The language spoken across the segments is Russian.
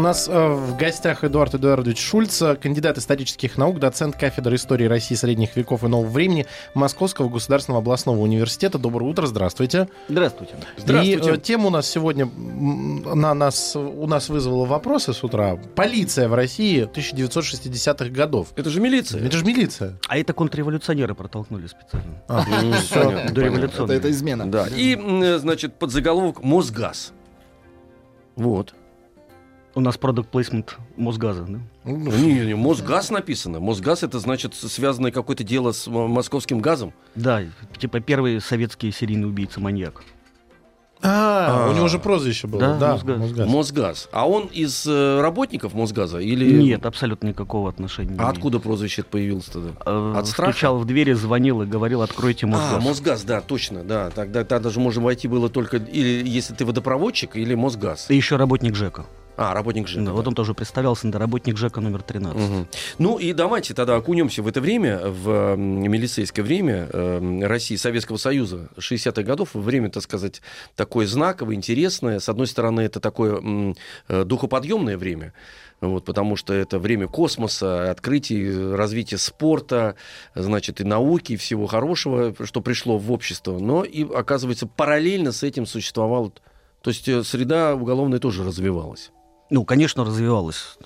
У нас э, в гостях Эдуард Эдуардович Шульц, э, кандидат исторических наук, доцент кафедры истории России средних веков и нового времени Московского государственного областного университета. Доброе утро, здравствуйте. Здравствуйте. И э, тема у нас сегодня на нас, у нас вызвала вопросы с утра. Полиция в России 1960-х годов. Это же милиция. Это же милиция. А это контрреволюционеры протолкнули специально. А, понятно, Дореволюционные. Это, это измена. Да. И, значит, подзаголовок «Мосгаз». Вот. У нас продукт плейсмент Мосгаза, да? Ну, Не, не, Мосгаз написано. Мосгаз это значит связанное какое-то дело с московским газом. Да, типа первый советский серийный убийца-маньяк. А, А. у него же прозвище было. Да, Да, Мосгаз. Мосгаз. Мосгаз. А он из э, работников Мосгаза или... Нет, абсолютно никакого отношения. не А откуда прозвище появилось тогда? Э, От страха? Стучал в двери, звонил и говорил, откройте Мосгаз. А, Мосгаз, да, точно, да. Тогда, тогда же можно войти было только, или если ты водопроводчик, или Мосгаз. И еще работник ЖЭКа. А, работник ЖЭКа. Да, вот он тоже представлялся, да, работник ЖЭКа номер 13. Мгм. Ну и давайте тогда окунемся в это время, в милицейское время э, России, Советского Союза 60-х годов. Время, так сказать, такое знаковое, интересное. С одной стороны, это такое э, духоподъемное время, вот, потому что это время космоса, открытий, развития спорта, значит, и науки, и всего хорошего, что пришло в общество. Но и, оказывается, параллельно с этим существовал... То есть э, среда уголовная тоже развивалась. Ну, конечно, развивалась.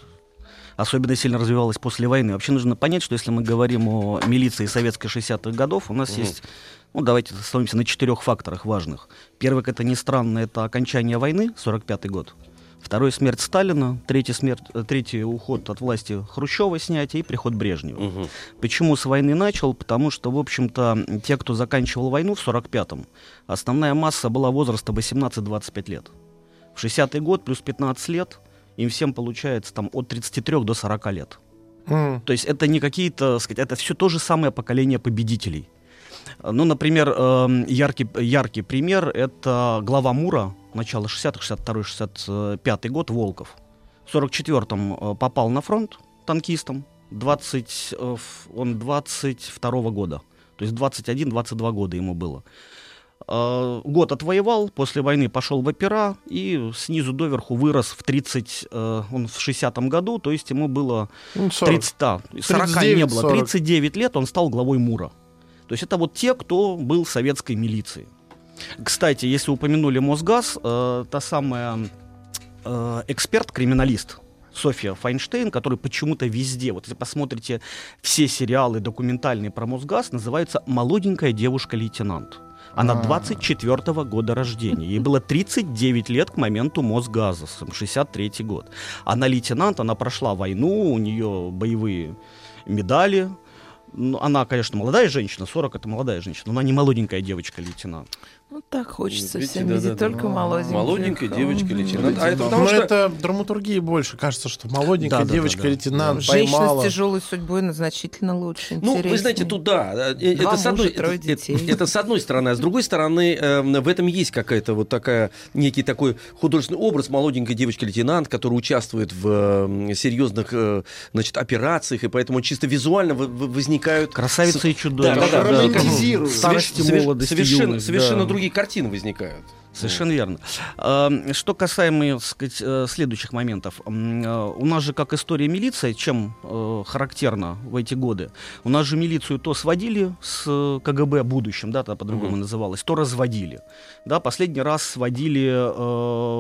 Особенно сильно развивалась после войны. Вообще нужно понять, что если мы говорим о милиции советской 60-х годов, у нас Мгм. есть, ну, давайте остановимся на четырех факторах важных. Первый, как это не странно, это окончание войны, 45-й год. Второй смерть Сталина, третий, смерть, э, третий уход от власти Хрущева снятие и приход Брежнева. Мгм. Почему с войны начал? Потому что, в общем-то, те, кто заканчивал войну в 45-м, основная масса была возраста 18-25 лет. В 60-й год плюс 15 лет, им всем получается там от 33 до 40 лет. М. То есть это не какие-то, сказать, это все то же самое поколение победителей. Ну, например, эм, яркий, яркий пример — это глава МУРа, начало 60-х, 62 65 год, Волков. В 44-м э, попал на фронт танкистом, 20, э, он 22 года, то есть 21-22 года ему было. Э, Год отвоевал, после войны пошел в опера и снизу доверху вырос в 30, э, он в 60-м году, то есть ему было Ну, 40. 30, да, 40 не 39, было. 40. 39 лет он стал главой МУРа. То есть это вот те, кто был советской милиции. Кстати, если упомянули Мосгаз, э, та самая э, эксперт-криминалист Софья Файнштейн, который почему-то везде, вот если посмотрите все сериалы документальные про Мосгаз, называется «Молоденькая девушка-лейтенант». Она А. 24 года рождения. Ей было 39 лет к моменту Мосгаза, 63 год. Она лейтенант, она прошла войну, у нее боевые медали. Ну, она, конечно, молодая женщина, 40 это молодая женщина, но она не молоденькая девочка-лейтенант. Ну так хочется Видите, всем да, видеть да, да. только молоденьких. Молоденькая девочка, лейтенант. А это Но потому что... это драматургии больше. Кажется, что молоденькая Да, да, да, девочка, да. лейтенант, Женщина поймала. с тяжелой судьбой на значительно лучше. Ну, вы знаете, тут да, э, Два это с, одной, это, это- это с одной стороны, а с другой стороны, эм, в этом есть какая-то вот такая, некий такой художественный образ молоденькой девочки-лейтенант, которая участвует в эм, серьезных, э, значит, операциях, и поэтому чисто визуально возникают... Красавица и Да, чудовище. да, да, да. Романтизируют. Старости, Соверш- молодости, совершенно, юность, совершенно да. другие картины возникают. Совершенно верно. Эм, Что касаемо сказать, э, следующих моментов. Э, У нас же как история милиции, чем э, характерно в эти годы. У нас же милицию то сводили с КГБ будущим, да, это по-другому Мгм. называлось, то разводили. Да, последний раз сводили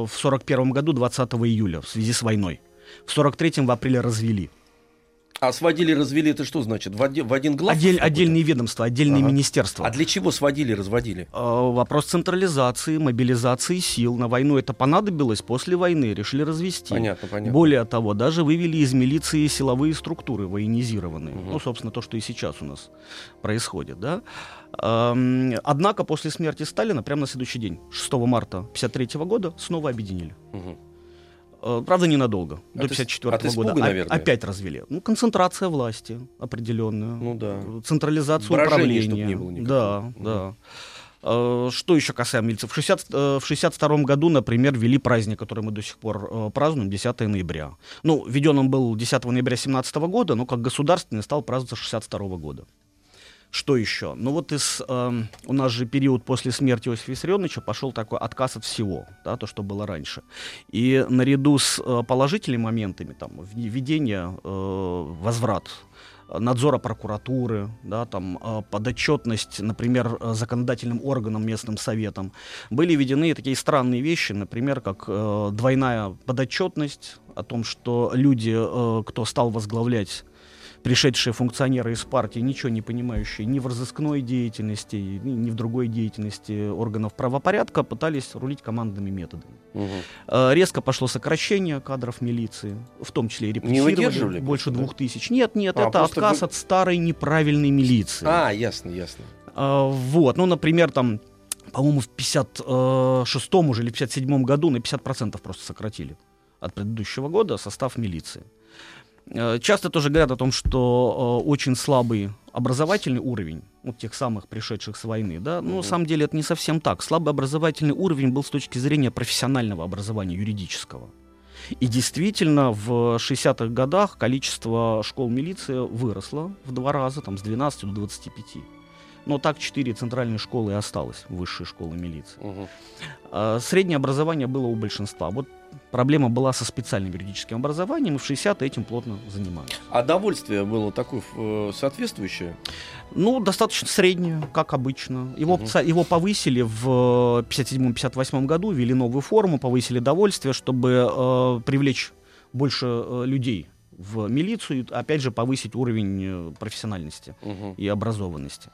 в 41 году 20 июля в связи с войной. В 43-м в апреле развели. А сводили, развели, это что значит? В один, в один глав? Отдель- отдельные ведомства, отдельные Ага. министерства. А для чего сводили, разводили? Э, Вопрос централизации, мобилизации сил. На войну это понадобилось, после войны решили развести. Понятно, понятно. Более того, даже вывели из милиции силовые структуры военизированные. Мгм. Ну, собственно, то, что и сейчас у нас происходит, да. Эм, Однако после смерти Сталина, прямо на следующий день, 6 марта 1953 года, снова объединили. Мгм. Э, Правда, ненадолго. До От ис- 54 от испуга, года. О- наверное. Опять развели. Ну, концентрация власти определенную. Ну да. Централизацию Брожения, чтоб управления. не было никакого. Да, да. Э, Что еще касаемо милиции? В 60, э, в 62 году, например, ввели праздник, который мы до сих пор э, празднуем, 10 ноября. Ну, введен он был 10 ноября 17 года, но как государственный стал праздноваться 62 года. Что еще? Ну вот из, эм, у нас же период после смерти Иосифа Виссарионовича пошел такой отказ от всего, да, то, что было раньше. И наряду с э, положительными моментами, там, введение, э, возврат э, надзора прокуратуры, да, там, э, подотчетность, например, э, законодательным органам, местным советам, были введены такие странные вещи, например, как э, двойная подотчетность о том, что люди, э, кто стал возглавлять пришедшие функционеры из партии, ничего не понимающие ни в разыскной деятельности, ни в другой деятельности органов правопорядка, пытались рулить командными методами. Э, Резко пошло сокращение кадров милиции, в том числе и репрессировали больше да? двух тысяч. Нет, нет, А, это отказ вы- от старой неправильной милиции. А, ясно, ясно. А, Вот, ну, например, там, по-моему, в 56-м уже или 57-м году на 50% просто сократили от предыдущего года состав милиции. Э, Часто тоже говорят о том, что э, очень слабый образовательный уровень вот тех самых пришедших с войны, да, но на самом деле это не совсем так. Слабый образовательный уровень был с точки зрения профессионального образования, юридического. И действительно, в 60-х годах количество школ милиции выросло в два раза, там, с 12 до 25. Но так четыре центральные школы и осталось, высшие школы милиции. А, Среднее образование было у большинства. Вот проблема была со специальным юридическим образованием, и в 60-е этим плотно занимались. А довольствие было такое э, соответствующее? Ну, достаточно среднее, как обычно. Его, ца- его повысили в 57-58 году, ввели новую форму, повысили довольствие, чтобы э, привлечь больше э, людей в милицию, и, опять же, повысить уровень э, профессиональности Мгм. и образованности.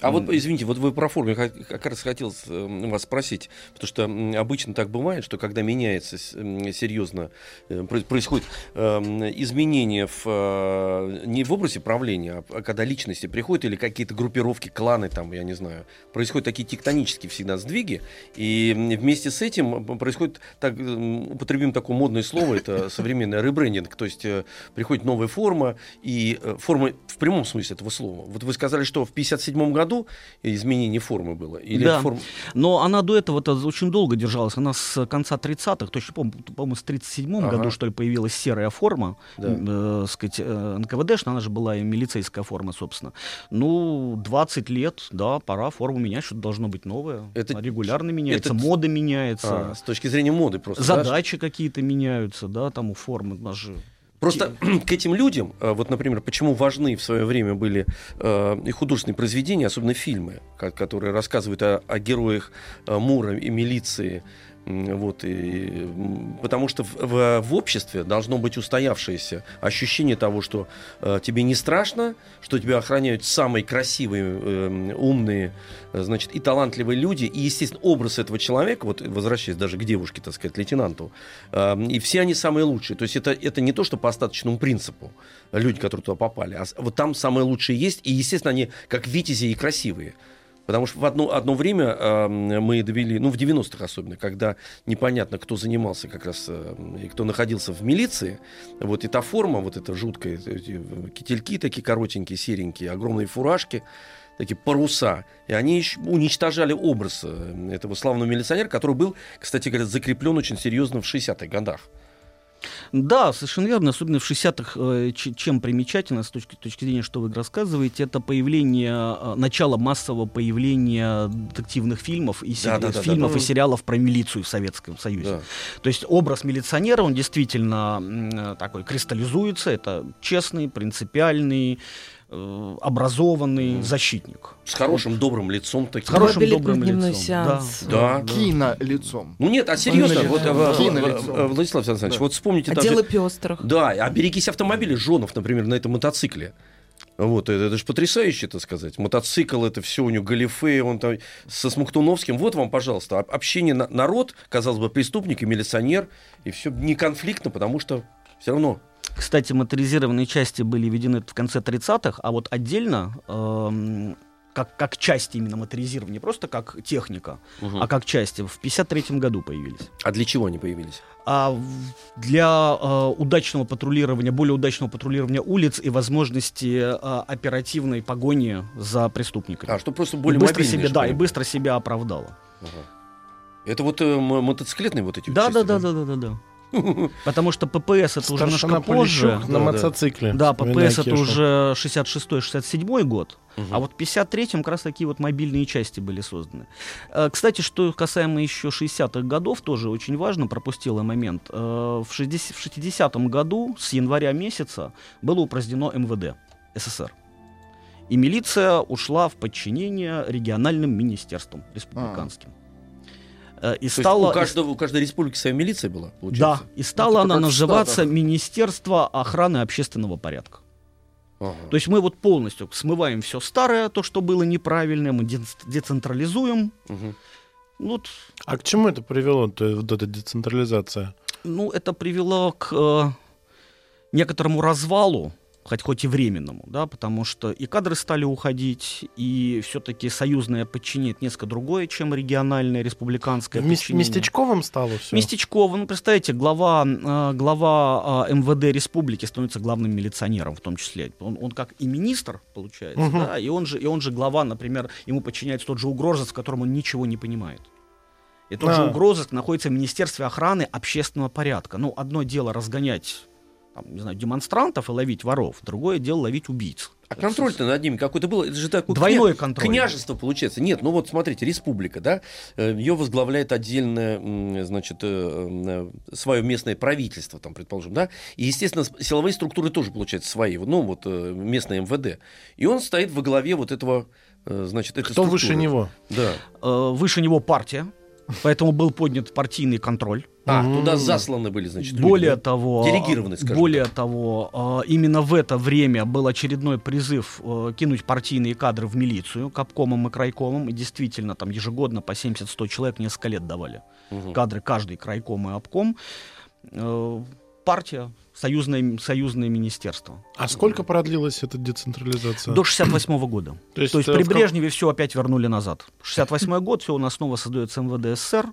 А вот, извините, вот вы про форму, как раз хотел э, вас спросить, потому что обычно так бывает, что когда меняется серьезно, э, про- происходит эм, изменение в, э, не в образе правления, а когда личности приходят или какие-то группировки, кланы там, я не знаю, происходят такие тектонические всегда сдвиги, и вместе с этим м, происходит, так, употребим такое модное слово, это современный ребрендинг, то есть э, приходит новая форма, и э, форма в прямом смысле этого слова. Вот вы сказали, что в 57 году изменение формы было? Или Да. это форма- Но она до этого-то очень долго держалась. Она с конца 30-х, точно помню, по-моему, с 37 Ага. году, что ли, появилась серая форма, Да. э, сказать, э, НКВДшная, она же была и милицейская форма, собственно. Ну, 20 лет, да, пора форму менять, что-то должно быть новое. Это- Она регулярно меняется, это- мода меняется, А, с точки зрения моды просто. да? задачи какие-то меняются, да, там у формы. У нас же Просто к этим людям, э, вот, например, почему важны в свое время были э, и художественные произведения, особенно фильмы, ко- которые рассказывают о, о героях э, Мура и милиции. Вот, и, потому что в, в- обществе должно быть устоявшееся ощущение того, что э, тебе не страшно, что тебя охраняют самые красивые, э, умные, значит, и талантливые люди, и, естественно, образ этого человека, вот возвращаясь даже к девушке, так сказать, лейтенанту, э, и все они самые лучшие. То есть это, это не то, что по остаточному принципу люди, которые туда попали, а вот там самые лучшие есть, и, естественно, они как витязи и красивые. Потому что в одно, одно время э, мы довели, ну, в 90-х особенно, когда непонятно, кто занимался как раз, э, и кто находился в милиции, вот эта форма, вот эта жуткая, эти кительки такие коротенькие, серенькие, огромные фуражки, такие паруса, и они уничтожали образ э, этого славного милиционера, который был, кстати говоря, закреплен очень серьезно в 60-х годах. Да, совершенно верно. Особенно в 60-х, э, чем примечательно с точки, точки зрения, что вы рассказываете, это появление, э, начало массового появления детективных фильмов и, се- Да-да-да-да. фильмов Ну, и сериалов про милицию в Советском Союзе. Да. То есть образ милиционера, он действительно э, такой кристаллизуется. Это честный, принципиальный, образованный защитник. С хорошим, добрым лицом таким. С хорошим, Два билета добрым лицом. сеанс. Да. Кинолицом. Ну нет, а серьезно, Кинолицо. вот, э, Да. э, Кинолицо. э, Владислав Александрович, Да. вот вспомните даже... пестрых. Да, а берегись автомобиля Жонов, например, на этом мотоцикле. Вот, это, это же потрясающе, так сказать. Мотоцикл, это все у него галифе, он там со Смоктуновским. Вот вам, пожалуйста, об- общение на- народ, казалось бы, преступник и милиционер, и все не конфликтно, потому что все равно. Кстати, моторизированные части были введены в конце 30-х, а вот отдельно эм, как, как части именно моторизирования, не просто как техника, Мгм. а как части, в 53 году появились. А для чего они появились? А для э, удачного патрулирования, более удачного патрулирования улиц и возможности э, оперативной погони за преступниками. А, что просто И более быстро мобильные, что да, и быстро себя оправдало. Ага. Это вот э, мотоциклетные вот эти вот Да, да, части, да, да, да, да, да. Потому что ППС это уже немножко позже. На мотоцикле. Да, ППС это уже 66-67 год, а вот в 53-м как раз такие вот мобильные части были созданы. Э, Кстати, что касаемо еще 60-х годов, тоже очень важно, пропустила момент. Э, В 60 в 60-м году с января месяца было упразднено МВД СССР. И милиция ушла в подчинение региональным министерствам республиканским. Э, И То есть стала... у, каждого, у каждой республики своя милиция была, Да, получается? и стала Это она называться Штатах. Министерство охраны общественного порядка. Ага. То есть мы вот полностью смываем все старое, то, что было неправильное, мы дец- децентрализуем. Ну, Вот, А к чему это привело, то- вот эта децентрализация? ну, это привело к э, некоторому развалу, хоть, хоть и временному, да, потому что и кадры стали уходить, и все-таки союзное подчинение это несколько другое, чем региональное, республиканское Мес- подчинение. местечковым стало все? Местечково, ну, представьте, глава, э, глава э, МВД республики становится главным милиционером в том числе. Он, он как и министр, получается, Мгм. да, и он, же, и он же глава, например, ему подчиняется тот же угрозыск, в котором он ничего не понимает. И тот же А. угрозыск находится в Министерстве охраны общественного порядка. Ну, одно дело разгонять там, не знаю, демонстрантов и ловить воров, другое дело ловить убийц. А контроль-то над ними какой-то был? Это же такой Двойной кня- контроль. Княжество получается. Нет, ну вот смотрите, республика, да, ее возглавляет отдельное, значит, свое местное правительство, там, предположим, да, и, естественно, силовые структуры тоже, получается, свои, ну, вот э, местное МВД. И он стоит во главе вот этого, э, значит, этой Кто выше структуры. него? Да. Э, выше него партия, поэтому был поднят партийный контроль. А, М. туда засланы были, значит, люди, Более того, Делегированы, скажем более так. того, э, именно в это время был очередной призыв э, кинуть партийные кадры в милицию, к обкомам и крайкомам, и действительно там ежегодно по 70-100 человек несколько лет давали. Мгм. Кадры каждый крайком и обком. Партия, союзное, союзное министерство. А сколько продлилась эта децентрализация? До 68 года. То есть, То есть э, при Брежневе все опять вернули назад. 68 год, все у нас снова создается МВД СССР,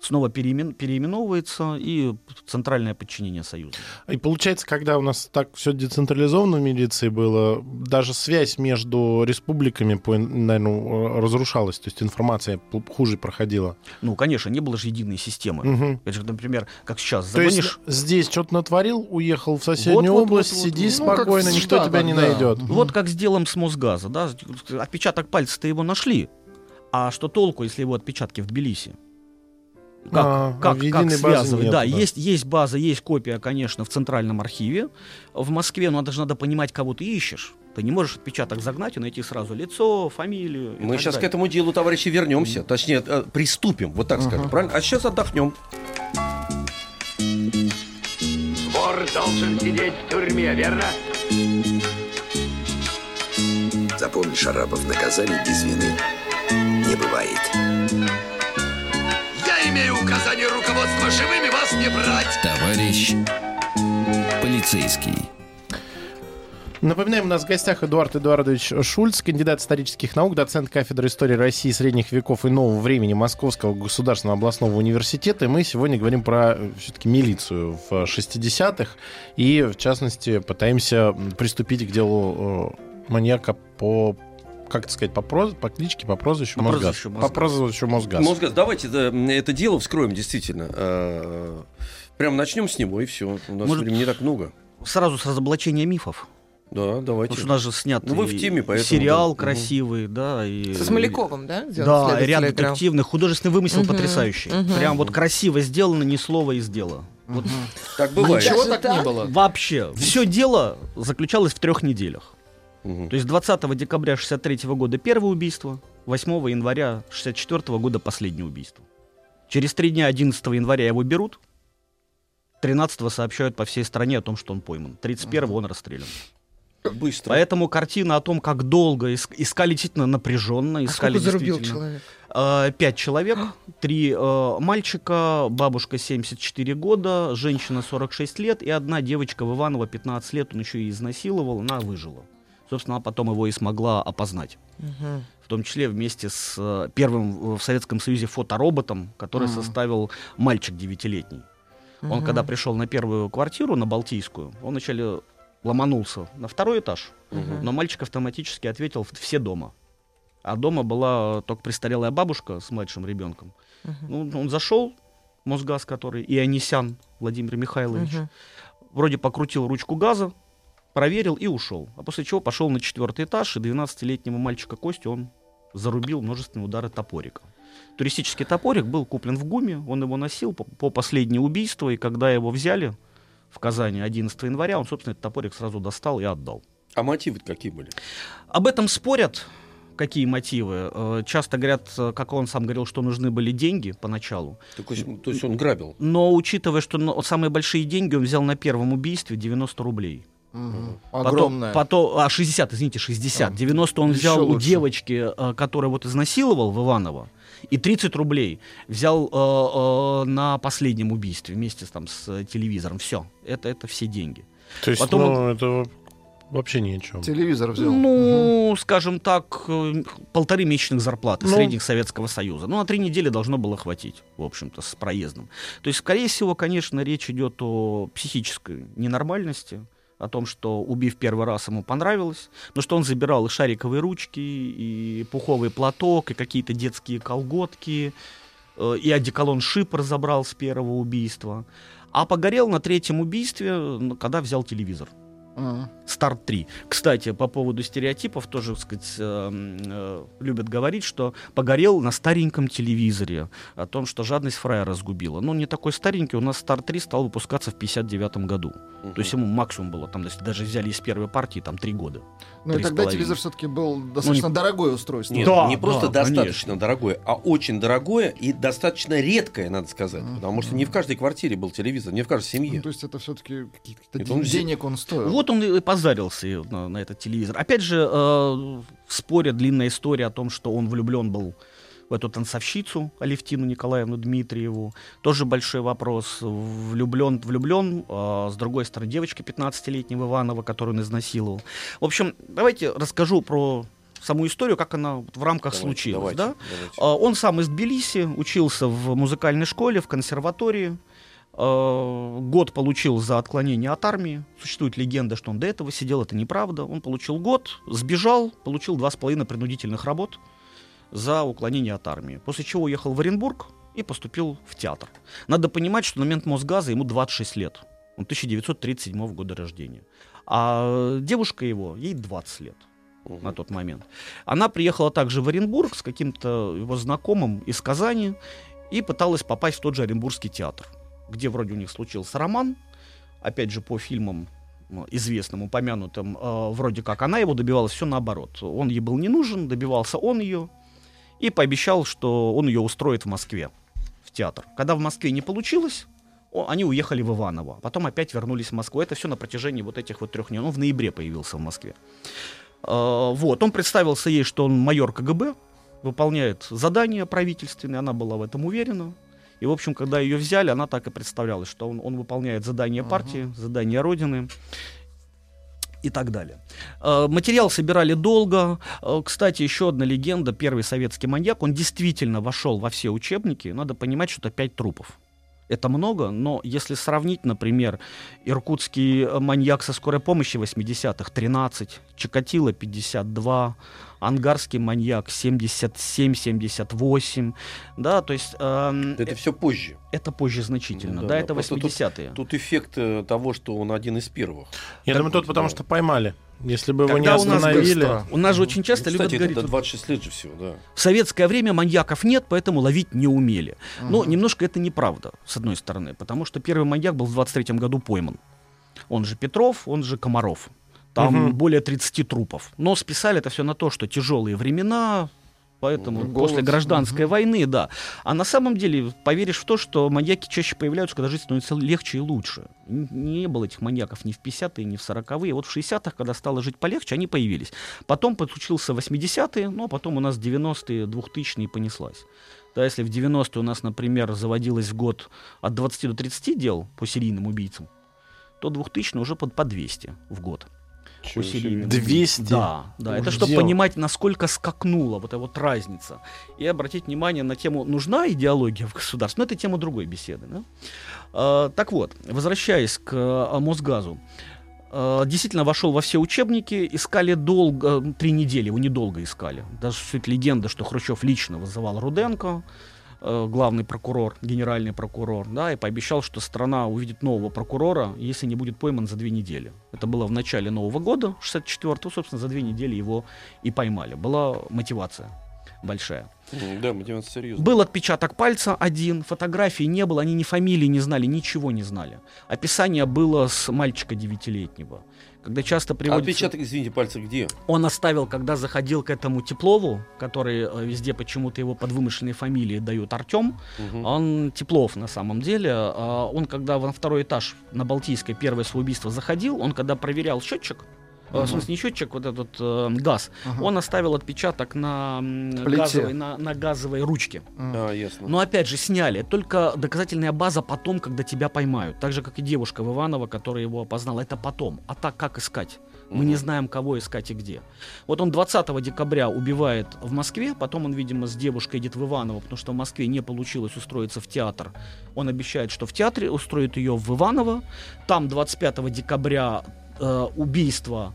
снова переимен- переименовывается и центральное подчинение Союза. И получается, когда у нас так все децентрализовано в милиции было, даже связь между республиками, наверное, разрушалась, то есть информация хуже проходила. Ну, конечно, не было же единой системы. Это же, например, как сейчас, То есть загонишь... здесь что-то натворил, уехал в соседнюю Вот, область, вот, вот, сиди. Ну, спокойно, в никто тебя не да. найдет. Вот как с делом с Мосгаза, да, отпечаток пальца-то его нашли, а что толку, если его отпечатки в Тбилиси? Как, А, как, как связывать? нету, да, да. Есть, есть база, есть копия, конечно, в Центральном архиве в Москве, но даже надо понимать, кого ты ищешь. Ты не можешь отпечаток загнать и найти сразу лицо, фамилию. Мы сейчас к далее. этому делу, товарищи, вернемся. Точнее, э, приступим, вот так скажем, правильно? А сейчас отдохнем. Вор должен сидеть в тюрьме, верно? Запомни, Шарапов, наказаний без вины не бывает. Живыми вас не брать. Товарищ полицейский. Напоминаем, у нас в гостях Эдуард Эдуардович Шульц, кандидат исторических наук, доцент кафедры истории России средних веков и нового времени Московского государственного областного университета. И мы сегодня говорим про все-таки милицию в 60-х. И, в частности, пытаемся приступить к делу э, маньяка по как это сказать, по, проз- по кличке, по прозвищу По Мосгаз. прозвищу Мосгаз. По прозвищу Мосгаз. Мосгаз, давайте да, это дело вскроем, действительно. Э, Прям начнем с него, и все. У нас Может, времени не так много. Сразу с разоблачения мифов. Да, давайте. Потому что у нас же снят Ну, вы в теме, поэтому, сериал да. красивый, да. И, Со Смоляковым, да? Да, ряд детективных, художественный вымысел Мгм, потрясающий. мгм. Прям вот красиво сделано, ни слова из дела. Вот Так бывает. Ничего Даже так не так? было. вообще. Все дело заключалось в трех неделях. То есть 20 декабря 63 года первое убийство, 8 января 64 года последнее убийство. Через три дня 11 января его берут, 13 сообщают по всей стране о том, что он пойман. 31 он расстрелян. Быстро. Поэтому картина о том, как долго иск- искали действительно напряженно, А искали сколько зарубил действительно- человек? Э, Пять человек, три э, мальчика, бабушка 74 года, женщина 46 лет и одна девочка в Иваново 15 лет, он еще и изнасиловал, она выжила. Собственно, она потом его и смогла опознать. Мгм. В том числе вместе с э, первым в Советском Союзе фотороботом, который Мгм. составил мальчик девятилетний. Он, Мгм. когда пришел на первую квартиру, на Балтийскую, он вначале ломанулся на второй этаж, Мгм. но мальчик автоматически ответил «В- «все дома». А дома была только престарелая бабушка с младшим ребенком. Мгм. Ну, он зашел, Мосгаз который, Ионисян Владимир Михайлович, Мгм. вроде покрутил ручку газа, проверил и ушел. А после чего пошел на четвертый этаж, и 12-летнего мальчика Костю он зарубил множественные удары топорика. Туристический топорик был куплен в ГУМе, он его носил по, по последнее убийство, и когда его взяли в Казани 11 января, он, собственно, этот топорик сразу достал и отдал. А мотивы какие были? Об этом спорят, какие мотивы. Э, Часто говорят, э, как он сам говорил, что нужны были деньги поначалу. Так, то есть он грабил. Но учитывая, что ну, самые большие деньги он взял на первом убийстве 90 рублей. Потом- Огромная. Потом, а, 60, извините, 60. А, 90 он еще взял у лучше. девочки, э, которая вот изнасиловал в Иваново. И 30 рублей взял э, э, на последнем убийстве вместе с, там, с телевизором. Все. Это, это все деньги. То есть, Потом ну, это вообще ни о чем. Телевизор взял. Ну, скажем так, э, полторы месячных зарплаты Ну. средних Советского Союза. Ну, на три недели должно было хватить, в общем-то, с проездом. То есть, скорее всего, конечно, речь идет о психической ненормальности, о том, что, убив первый раз, ему понравилось, но что он забирал и шариковые ручки, и пуховый платок, и какие-то детские колготки, э, и одеколон Шипр забрал с первого убийства. А погорел на третьем убийстве, когда взял телевизор. Старт 3. Кстати, по поводу стереотипов тоже, так сказать, э, э, любят говорить, что погорел на стареньком телевизоре, о том, что жадность фраера сгубила. Ну, не такой старенький, у нас Старт 3 стал выпускаться в 59 году. То есть ему максимум было, там, если даже взяли из первой партии, там, 3 года. Ну и Три тогда телевизор все-таки был достаточно дорогое устройство. Нет, Да, не просто да, достаточно конечно. дорогое, а очень дорогое и достаточно редкое, надо сказать. Потому что не в каждой квартире был телевизор, не в каждой Ну, семье. то есть это все-таки он денег он стоил. Вот он и позарился на, на этот телевизор. Опять же, э, в споре длинная история о том, что он влюблен был в эту танцовщицу Алевтину Николаевну Дмитриеву. Тоже большой вопрос. Влюблен, влюблен. а с другой стороны, девочка 15-летнего Иванова, которую он изнасиловал. В общем, давайте расскажу про саму историю, как она в рамках Давайте, случилась. давайте, да? давайте. А, Он сам из Тбилиси, учился в музыкальной школе, в консерватории. А, Год получил за отклонение от армии. Существует легенда, что он до этого сидел, это неправда. Он получил год, сбежал, получил два с половиной принудительных работ за уклонение от армии. После чего уехал в Оренбург и поступил в театр. Надо понимать, что на момент Мосгаза ему 26 лет. Он 1937 года рождения. А девушка его, ей 20 лет на тот момент. Она приехала также в Оренбург с каким-то его знакомым из Казани и пыталась попасть в тот же Оренбургский театр, где вроде у них случился роман, опять же по фильмам известным, упомянутым, э, вроде как она его добивалась все наоборот. Он ей был не нужен, добивался он ее и пообещал, что он ее устроит в Москве, в театр. Когда в Москве не получилось, о- они уехали в Иваново, а потом опять вернулись в Москву. Это все на протяжении вот этих вот трех дней. Он в ноябре появился в Москве. Э, Вот, он представился ей, что он майор КГБ, выполняет задания правительственные, она была в этом уверена. И, в общем, когда ее взяли, она так и представлялась, что он, он выполняет задания партии, задания Родины и так далее. Э, Материал собирали долго. Э, Кстати, еще одна легенда. Первый советский маньяк, он действительно вошел во все учебники. Надо понимать, что это пять трупов. Это много, но если сравнить, например, иркутский э, маньяк со скорой помощи 80-х 13, Чикатило 52, ангарский маньяк 77-78, да, то есть эм, Это все позже. это позже значительно, Ну да, да, это просто тут- 80-е. Тут эффект э, того, что он один из первых. Я думаю, тут потому да. что поймали. Если бы его не Когда у нас остановили... У нас же очень часто Ну, любят кстати, говорить, это вот 26 лет же всего, да. в советское время маньяков нет, поэтому ловить не умели. Но Мгм. немножко это неправда, с одной стороны, потому что первый маньяк был в 23 году пойман. Он же Петров, он же Комаров. Там Мгм. более 30 трупов. Но списали это все на то, что тяжелые времена, поэтому Мгм. после Голод. гражданской Мгм. войны, да. А на самом деле поверишь в то, что маньяки чаще появляются, когда жизнь становится легче и лучше. Не было этих маньяков ни в 50-е, ни в 40-е. Вот в 60-х, когда стало жить полегче, они появились. Потом подключился 80-е, но потом у нас 90-е, 2000-е понеслась. Да, если в 90-е у нас, например, заводилось в год от 20 до 30 дел по серийным убийцам, то 2000 уже под, по 200 в год. По серийным 200? Да, да. Это чтобы понимать, насколько скакнула вот эта вот разница. И обратить внимание на тему, нужна идеология в государстве. Но это тема другой беседы. да. А, так вот, возвращаясь к а, Мосгазу. А, Действительно вошел во все учебники, искали долго, три недели, его недолго искали. Даже суть легенда, что Хрущев лично вызывал Руденко, э, главный прокурор, генеральный прокурор, да, и пообещал, что страна увидит нового прокурора, если не будет пойман за две недели. Это было в начале Нового года, 64-го, собственно, за две недели его и поймали. Была мотивация большая. Да, мотивация серьезная. Был отпечаток пальца один, фотографий не было, они ни фамилии не знали, ничего не знали. Описание было с мальчика девятилетнего. Когда часто приводится... отпечаток, извините, пальца где? Он оставил, когда заходил к этому Теплову, который э, везде почему-то его под вымышленной фамилией дают Артем. Мгм. Он Теплов на самом деле. а, Он когда на второй этаж на Балтийской первое свое убийство заходил, он когда проверял счетчик, э, в смысле не счетчик, вот этот э, газ, Ага. он оставил отпечаток на, Плите. газовой, на, на газовой ручке. А, ясно. Но опять же сняли. Только доказательная база потом, когда тебя поймают. Так же, как и девушка в Иваново, которая его опознала. Это потом. А так как искать? Мы не знаем, кого искать и где. Вот он 20 декабря убивает в Москве, потом он, видимо, с девушкой едет в Иваново, потому что в Москве не получилось устроиться в театр. Он обещает, что в театре устроит ее в Иваново. Там 25 декабря э, убийство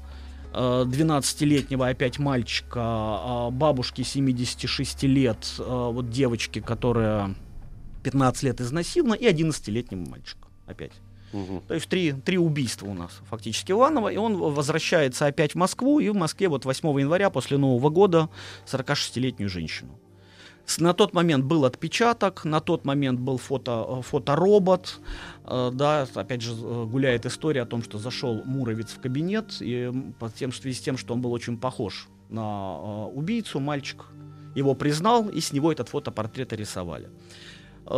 12-летнего опять мальчика, а бабушки 76 лет, э, вот девочки, которая 15 лет изнасилована, и 11-летнему мальчику опять. Мгм. То есть три, три убийства у нас фактически Иванова, и он возвращается опять в Москву, и в Москве вот 8 января после Нового года 46-летнюю женщину. На тот момент был отпечаток, на тот момент был фото, э, фоторобот, э, да, опять же э, гуляет история о том, что зашел Муровец в кабинет, и м, по тем, в связи с тем, что он был очень похож на убийцу, мальчик его признал, и с него этот фотопортрет и рисовали.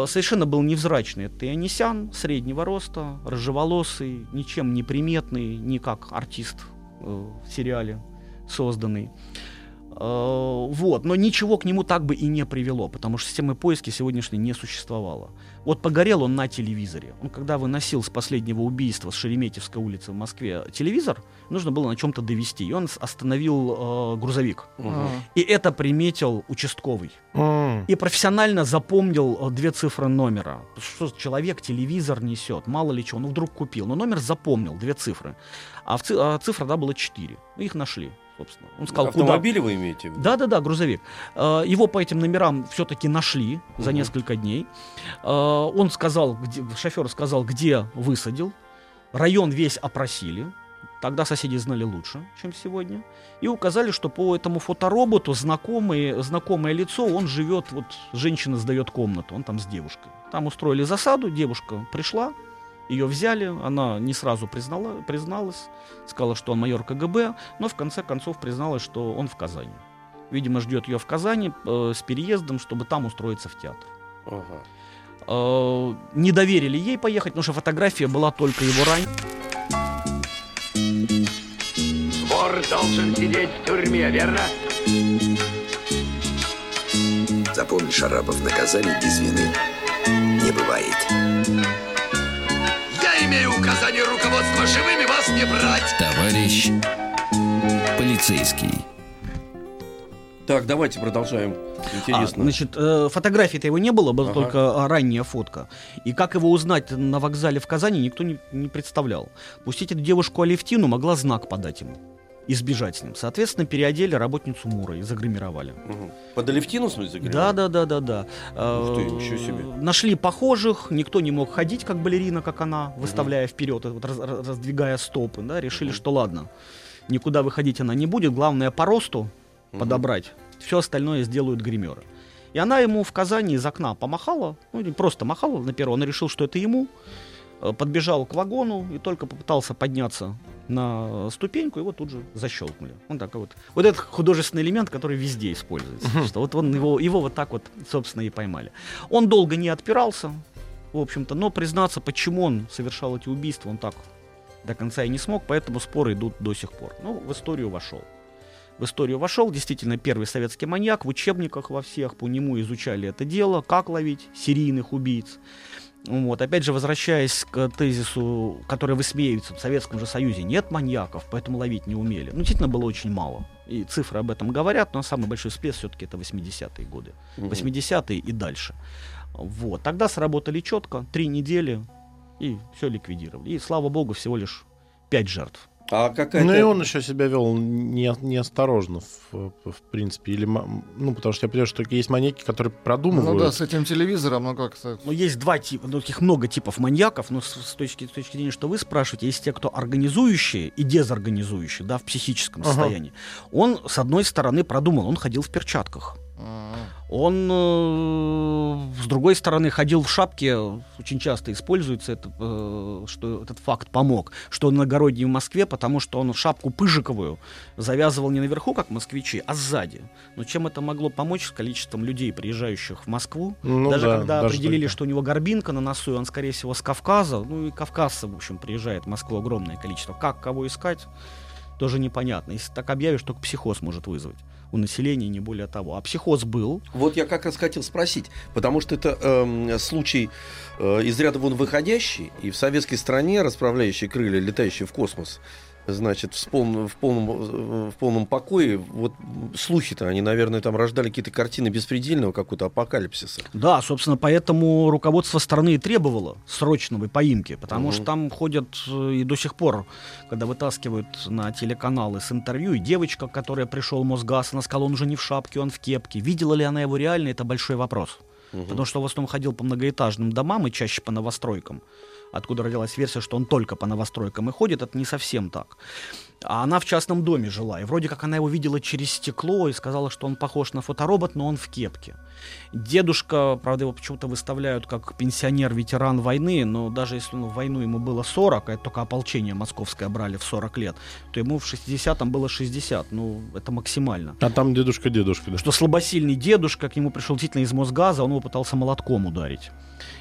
Совершенно был невзрачный это Ионисян, среднего роста, рыжеволосый, ничем не приметный, не как артист в сериале созданный. Э, Вот, но ничего к нему так бы и не привело, потому что системы поиска сегодняшней не существовало. Вот погорел он на телевизоре. Он когда выносил с последнего убийства с Шереметьевской улицы в Москве телевизор, нужно было на чем-то довести. И он остановил э, грузовик. А, И это приметил участковый М. и профессионально запомнил э, две цифры номера. Что человек телевизор несет, мало ли чего, ну вдруг купил. Но номер запомнил, две цифры. А, в ци- а цифра, да, было четыре. Ну, их нашли, собственно. Он сказал, куда... Автомобили вы имеете в виду? Да-да-да, грузовик. Э, Его по этим номерам все-таки нашли за несколько дней. Э, Он сказал, где, шофер сказал, где высадил. Район весь опросили. Тогда соседи знали лучше, чем сегодня. И указали, что по этому фотороботу знакомый, знакомое лицо, он живет, вот женщина сдает комнату, он там с девушкой. Там устроили засаду, девушка пришла, ее взяли, она не сразу признала, призналась, сказала, что он майор КГБ, но в конце концов призналась, что он в Казани. Видимо, ждет ее в Казани э, с переездом, чтобы там устроиться в театр. Ага. Э, не доверили ей поехать, потому что фотография была только его рань. Вор должен сидеть в тюрьме, верно? Запомни, Шарапов, наказание без вины не бывает. Живыми вас не брать. Товарищ полицейский. Так, давайте продолжаем. А, Интересно. значит, э, фотографии-то его не было, была Ага. только а, ранняя фотка. И как его узнать на вокзале в Казани, никто не, не представлял. Пустить эту девушку Алевтину могла знак подать ему и сбежать с ним. Соответственно, переодели работницу Мура и загримировали. Мгм. Под Алевтину, в смысле, загремел? Да, да, да, да, да. Ух ты, Э, ничего себе. Нашли похожих, никто не мог ходить как балерина, как она, выставляя вперед, вот, раз- раз- раздвигая стопы, да, решили, что ладно, никуда выходить она не будет, главное по росту подобрать, все остальное сделают гримеры. И она ему в Казани из окна помахала, ну просто махала на перо, он решил, что это ему, э, подбежал к вагону и только попытался подняться на ступеньку, его тут же защелкнули. Он такой вот. Вот этот художественный элемент, который везде используется. Что вот он его, его вот так вот, собственно, и поймали. Он долго не отпирался, в общем-то, но признаться, почему он совершал эти убийства, он так до конца и не смог, поэтому споры идут до сих пор. Ну, в историю вошел. В историю вошел, действительно, первый советский маньяк, в учебниках во всех по нему изучали это дело, как ловить серийных убийц. Вот. Опять же, возвращаясь к тезису, который высмеивается в Советском же Союзе, нет маньяков, поэтому ловить не умели. Ну, действительно, было очень мало. И цифры об этом говорят, но самый большой всплеск все-таки это 80-е годы. 80-е и дальше. Вот. Тогда сработали четко, три недели, и все ликвидировали. И, слава богу, всего лишь пять жертв. А какая-то... Ну и он еще себя вел не, неосторожно, в, в принципе. Или, ну, потому что я понимаю, что есть маньяки, которые продумывают. Ну да, с этим телевизором, ну как-то... Ну, есть два типа, ну, таких много типов маньяков, но с, с точки, с точки зрения, что вы спрашиваете, есть те, кто организующие и дезорганизующие, да, в психическом Ага. состоянии. Он, с одной стороны, продумал, он ходил в перчатках. Он, э, с другой стороны, ходил в шапке, очень часто используется это, э, что этот факт помог, что он иногородний в Москве, потому что он шапку пыжиковую завязывал не наверху, как москвичи, а сзади. Но чем это могло помочь с количеством людей, приезжающих в Москву? Ну даже да, когда даже определили, тогда. что у него горбинка на носу, и он, скорее всего, с Кавказа, ну и кавказцы, в общем, приезжает в Москву огромное количество. Как, кого искать, тоже непонятно. Если так объявишь, только психоз может вызвать у населения, не более того. А психоз был, Вот я как раз хотел спросить, потому что это эм, случай э, из ряда вон выходящий, и в советской стране расправляющие крылья, летающие в космос, значит, в полном, в полном, в полном покое, вот слухи-то, они, наверное, там рождали какие-то картины беспредельного какого-то апокалипсиса. Да, собственно, поэтому руководство страны и требовало срочного поимки, потому Мгм. что там ходят э, и до сих пор, когда вытаскивают на телеканалы с интервью, и девочка, которая пришел Мосгаз, она сказала, он уже не в шапке, он в кепке. Видела ли она его реально, это большой вопрос. Потому что в основном ходил по многоэтажным домам и чаще по новостройкам. Откуда родилась версия, что он только по новостройкам и ходит, это не совсем так. А она в частном доме жила, и вроде как она его видела через стекло и сказала, что он похож на фоторобот, но он в кепке. Дедушка, правда, его почему-то выставляют как пенсионер-ветеран войны, но даже если он в войну ему было 40, а это только ополчение московское брали в 40 лет, то ему в 60-м было 60, ну, это максимально. А там дедушка-дедушка. Да. Что слабосильный дедушка к нему пришел действительно из Мосгаза, он его пытался молотком ударить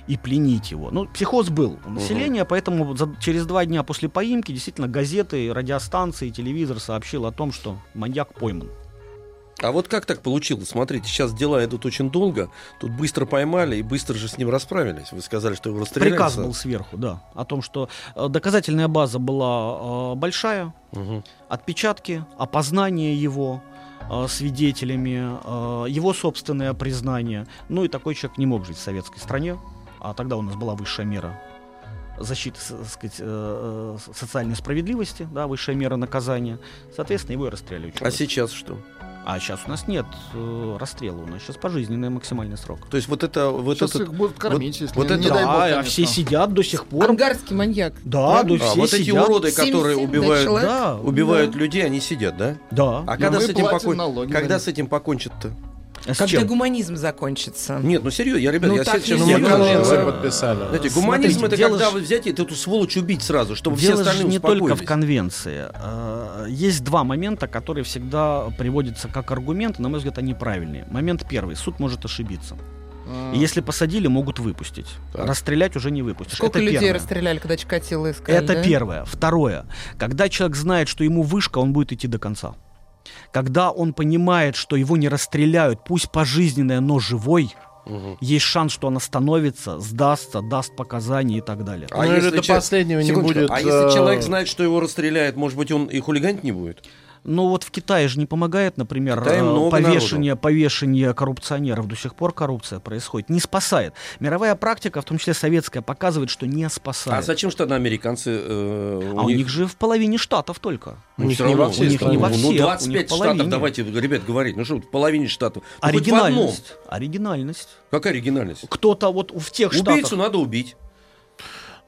и пленить его. Ну, психоз был у населения, поэтому вот за- через два дня после поимки действительно газеты, радиостанции, телевизор сообщил о том, что маньяк пойман. А вот как так получилось? Смотрите, сейчас дела идут очень долго, тут быстро поймали и быстро же с ним расправились. Вы сказали, что его расстреляли. Приказ был сверху, да, о том, что э, доказательная база была э, большая, Мгм. отпечатки, опознание его э, свидетелями, э, его собственное признание. Ну и такой человек не мог жить в советской стране, а тогда у нас была высшая мера защиты так сказать, э, э, социальной справедливости, да, высшая мера наказания. Соответственно, его и расстреляли. очень А сейчас что? А сейчас у нас нет э, расстрела, у нас сейчас пожизненный максимальный срок. То есть вот это... Вот Сейчас этот- их будут кормить, если вот не, это- не дай бог, да, а конечно. все сидят до сих пор. Ангарский маньяк. Да, да, А, все вот эти сидят. уроды, которые 77 убивают, человек. Да, убивают да. людей, они сидят, да? Да. А когда мы с этим, покон- когда с этим покончат-то? А с Когда чем? гуманизм закончится. Нет, ну серьезно, я, ребят, Ну, я Серьезно? конвенцию Э, подписали. Знаете, Смотрите, гуманизм это дело когда ж- вы взять эту сволочь убить сразу, чтобы все Дело же остальные не только в конвенции. Э, Есть два момента, которые всегда приводятся как аргументы, на мой взгляд, они правильные. Момент первый. Суд может ошибиться. А, И если посадили, могут выпустить. Так. Расстрелять уже не выпустишь. Сколько Это людей первое. расстреляли, когда Чикатило искали? Это да? первое. Второе. Когда человек знает, что ему вышка, он будет идти до конца. Когда он понимает, что его не расстреляют, пусть пожизненное, но живой, Мгм. есть шанс, что он остановится, сдастся, даст показания и так далее. Ну, или до последнего не будет, А если э, человек знает, что его расстреляют, может быть, он и хулиганить не будет? Ну вот в Китае же не помогает, например, э, повешение, повешение коррупционеров. До сих пор коррупция происходит. Не спасает. Мировая практика, в том числе советская, показывает, что не А спасает. зачем же тогда американцы... э, А у них же в половине штатов только. У Ну, них не во всей У них не во Ну, всех, у 25 них штатов, половине. давайте, ребят, говорить. Ну что, в половине штатов. Ну. Оригинальность. Оригинальность. Какая оригинальность? Кто-то вот в тех штатах... Убийцу надо убить.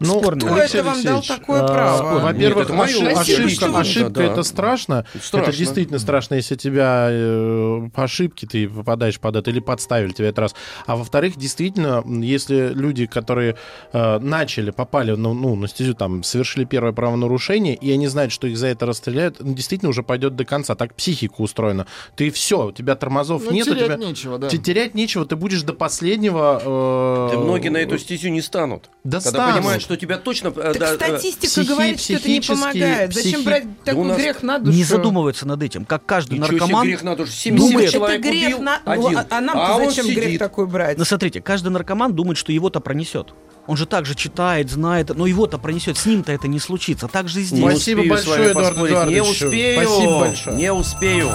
Ну, Спорно. Кто Алексей это вам дал Алексеевич, такое а, право? Во-первых, Нет, ошиб- ошибка, ошибка Да, да. это страшно. Страшно. Это действительно страшно, если тебя э, по ошибке ты попадаешь под это или подставили тебя это раз. А во-вторых, действительно, если люди, которые э, начали, попали ну, ну, на стезю, там, совершили первое правонарушение, и они знают, что их за это расстреляют, ну, действительно уже пойдет до конца. Так психика устроена. Ты все, у тебя тормозов Ну, нет, у терять тебя... нечего, да. Те- Терять нечего, ты будешь до последнего... э, Да многие на эту стезю не станут. Да станут. Что тебя точно... э, Так да, э, статистика психи- говорит, что это не помогает. Зачем психи- брать Да у такой нас грех на душу? Не задумываются над этим, как каждый Ничего себе наркоман. грех надо, уж 77 думает- человек Это грех убил, на... Ну, один. а, а нам-то а он зачем грех сидит. такой брать? Ну, смотрите, каждый наркоман думает, что его-то пронесет. Он же также читает, знает, но его-то пронесет, с ним-то это не случится. Так же и здесь. Спасибо большое, Эдуард поспорить. Не Эдуардович. успею. Спасибо большое. Не успею.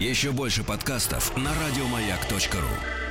Еще больше подкастов на радиомаяк.ру.